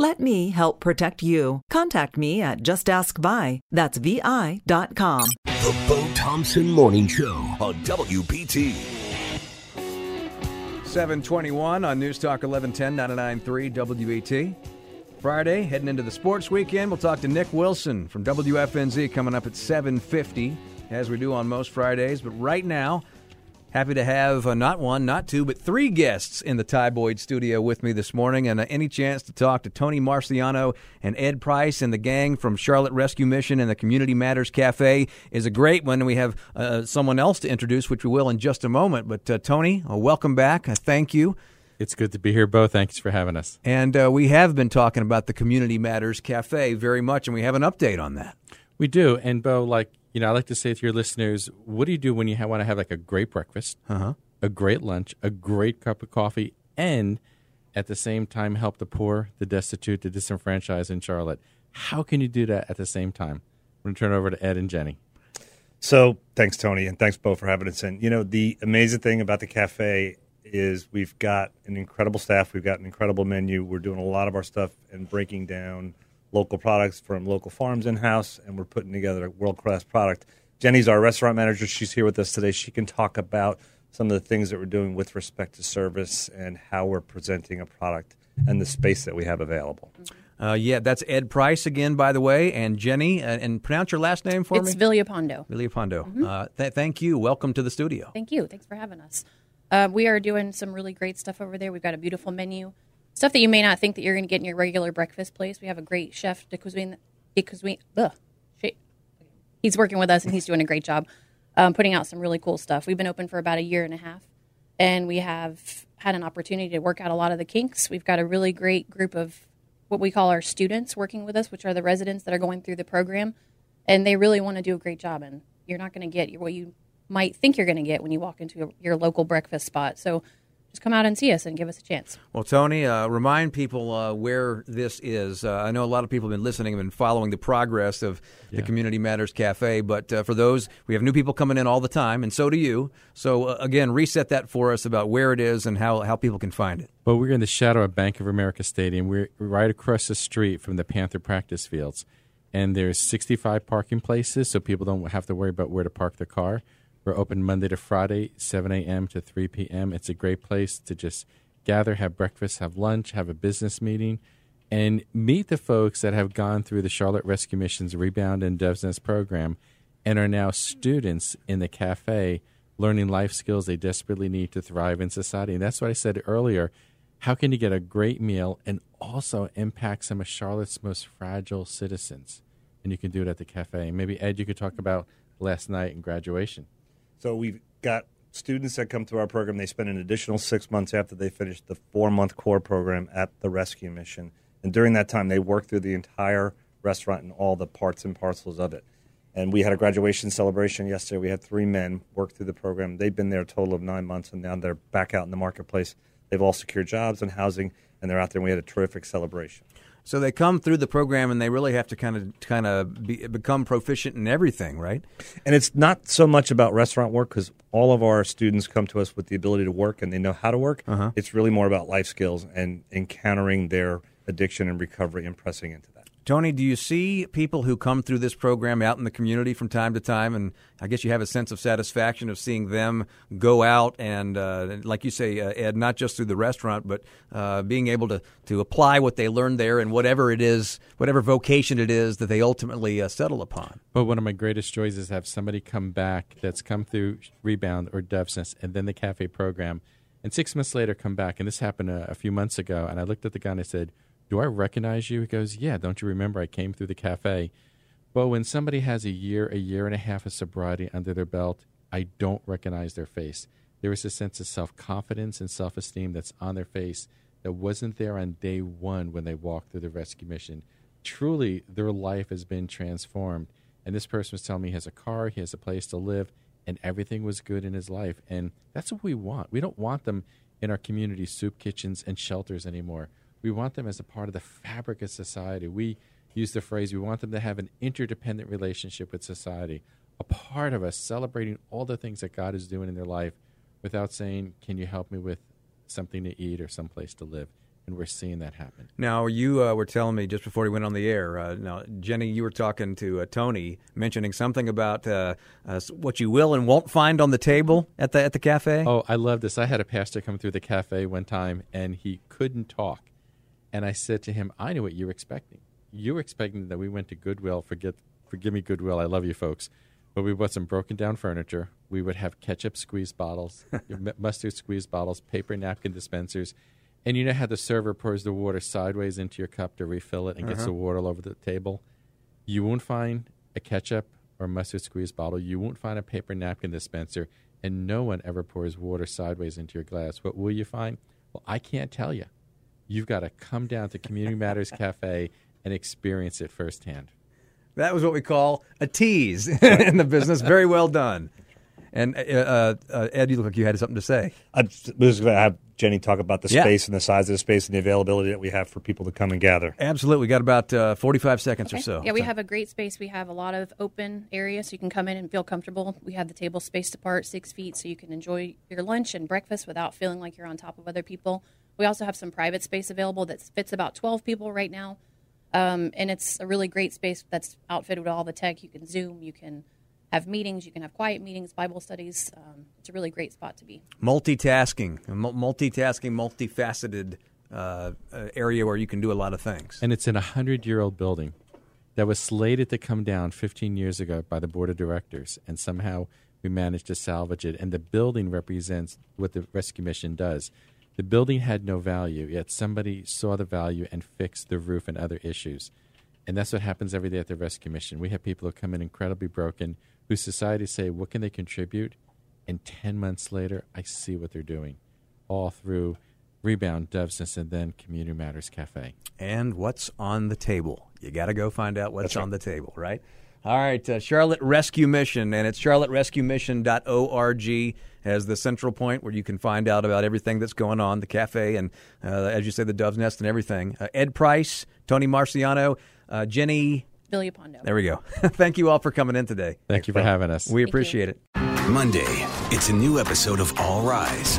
Let me help protect you. Contact me at justaskvi. That's vi.com. The Bo Thompson Morning Show on WBT. 721 on News Talk 1110 993 WBT. Friday, heading into the sports weekend, we'll talk to Nick Wilson from WFNZ coming up at 750, as we do on most Fridays. But right now, Happy to have uh, not one, not two, but three guests in the Ty Boyd studio with me this morning. And uh, any chance to talk to Tony Marciano and Ed Price and the gang from Charlotte Rescue Mission and the Community Matters Cafe is a great one. We have uh, someone else to introduce, which we will in just a moment. But uh, Tony, uh, welcome back. thank you. It's good to be here, Bo. Thanks for having us. And uh, we have been talking about the Community Matters Cafe very much, and we have an update on that. We do. And, Bo, like you know, I like to say to your listeners, what do you do when you want to have like a great breakfast, uh-huh. a great lunch, a great cup of coffee, and at the same time help the poor, the destitute, the disenfranchised in Charlotte? How can you do that at the same time? I'm going to turn it over to Ed and Jenny. So thanks, Tony, and thanks, Bo, for having us in. You know, the amazing thing about the cafe is we've got an incredible staff. We've got an incredible menu. We're doing a lot of our stuff and breaking down – local products from local farms in house, and we're putting together a world class product. Jenny's our restaurant manager. She's here with us today. She can talk about some of the things that we're doing with respect to service and how we're presenting a product and the space that we have available. Uh, yeah, that's Ed Price again, by the way, and Jenny. Uh, and pronounce your last name for it's me. It's Villapando. Villapando. Mm-hmm. Uh, th- thank you. Welcome to the studio. Thank you. Thanks for having us. Uh, we are doing some really great stuff over there. We've got a beautiful menu stuff that you may not think that you're going to get in your regular breakfast place. We have a great chef, De Cuisine. De Cuisine ugh, shit. He's working with us and he's doing a great job um, putting out some really cool stuff. We've been open for about a year and a half, and we have had an opportunity to work out a lot of the kinks. We've got a really great group of what we call our students working with us, which are the residents that are going through the program, and they really want to do a great job. And you're not going to get what you might think you're going to get when you walk into your local breakfast spot. So just come out and see us and give us a chance. Well, Tony, uh, remind people uh, where this is. Uh, I know a lot of people have been listening and been following the progress of yeah. the Community Matters Cafe, but uh, for those, we have new people coming in all the time, and so do you. So, uh, again, reset that for us about where it is and how, how people can find it. Well, we're in the shadow of Bank of America Stadium. We're right across the street from the Panther practice fields, and there's 65 parking places, so people don't have to worry about where to park their car. We're open Monday to Friday, 7 a.m. to 3 p.m. It's a great place to just gather, have breakfast, have lunch, have a business meeting, and meet the folks that have gone through the Charlotte Rescue Mission's Rebound and Dove's Nest program and are now students in the cafe learning life skills they desperately need to thrive in society. And that's what I said earlier. How can you get a great meal and also impact some of Charlotte's most fragile citizens? And you can do it at the cafe. Maybe, Ed, you could talk about last night and graduation. So we've got students that come through our program. They spend an additional six months after they finish the four month core program at the rescue mission. And during that time, they work through the entire restaurant and all the parts and parcels of it. And we had a graduation celebration yesterday. We had three men work through the program. They've been there a total of nine months, and now they're back out in the marketplace. They've all secured jobs and housing, and they're out there, and we had a terrific celebration. So they come through the program and they really have to kind of kind of be, become proficient in everything, right? And it's not so much about restaurant work because all of our students come to us with the ability to work and they know how to work. Uh-huh. It's really more about life skills and encountering their addiction and recovery and pressing into. Tony, do you see people who come through this program out in the community from time to time? And I guess you have a sense of satisfaction of seeing them go out and, uh, like you say, uh, Ed, not just through the restaurant, but uh, being able to, to apply what they learned there and whatever it is, whatever vocation it is that they ultimately uh, settle upon. But one of my greatest joys is have somebody come back that's come through Rebound or Dove's and then the cafe program, and six months later come back. And this happened a, a few months ago. And I looked at the guy and I said, do I recognize you? He goes, Yeah, don't you remember I came through the cafe? But when somebody has a year, a year and a half of sobriety under their belt, I don't recognize their face. There is a sense of self confidence and self esteem that's on their face that wasn't there on day one when they walked through the rescue mission. Truly, their life has been transformed. And this person was telling me he has a car, he has a place to live, and everything was good in his life. And that's what we want. We don't want them in our community soup kitchens and shelters anymore. We want them as a part of the fabric of society. We use the phrase we want them to have an interdependent relationship with society, a part of us celebrating all the things that God is doing in their life without saying, Can you help me with something to eat or someplace to live? And we're seeing that happen. Now, you uh, were telling me just before we went on the air. Uh, now, Jenny, you were talking to uh, Tony, mentioning something about uh, uh, what you will and won't find on the table at the at the cafe. Oh, I love this. I had a pastor come through the cafe one time, and he couldn't talk. And I said to him, I knew what you were expecting. You were expecting that we went to Goodwill. Forget, forgive me, Goodwill. I love you folks. But we bought some broken down furniture. We would have ketchup squeeze bottles, mustard squeeze bottles, paper napkin dispensers. And you know how the server pours the water sideways into your cup to refill it and gets Uh-huh. the water all over the table? You won't find a ketchup or mustard squeeze bottle. You won't find a paper napkin dispenser. And no one ever pours water sideways into your glass. What will you find? Well, I can't tell you. You've got to come down to Community Matters Cafe and experience it firsthand. That was what we call a tease in the business. Very well done. And uh, uh, uh, Ed, you look like you had something to say. I was going to have Jenny talk about the Yeah. space and the size of the space and the availability that we have for people to come and gather. Absolutely. We got about uh, 45 seconds or so. Yeah, we have a great space. We have a lot of open area, so you can come in and feel comfortable. We have the table spaced apart six feet, so you can enjoy your lunch and breakfast without feeling like you're on top of other people. We also have some private space available that fits about 12 people right now. Um, and it's a really great space that's outfitted with all the tech. You can Zoom, you can have meetings, you can have quiet meetings, Bible studies. Um, it's a really great spot to be. multitasking, multitasking, multifaceted uh, uh, area where you can do a lot of things. And it's in a 100 year old building that was slated to come down 15 years ago by the board of directors. And somehow we managed to salvage it. And the building represents what the rescue mission does. The building had no value, yet somebody saw the value and fixed the roof and other issues. And that's what happens every day at the rescue mission. We have people who come in incredibly broken, whose society say, What can they contribute? And 10 months later, I see what they're doing, all through Rebound, Dove's Nest, and then Community Matters Cafe. and what's on the table. You got to go find out what's on the table, right? All right, uh, Charlotte Rescue Mission, and it's charlotterescuemission.org as the central point where you can find out about everything that's going on, the cafe, and uh, as you say, the Dove's Nest and everything. Uh, Ed Price, Tony Marciano, uh, Jenny. Villapando. There we go. Thank you all for coming in today. Thank you for having us. We appreciate it. Monday, it's a new episode of All Rise,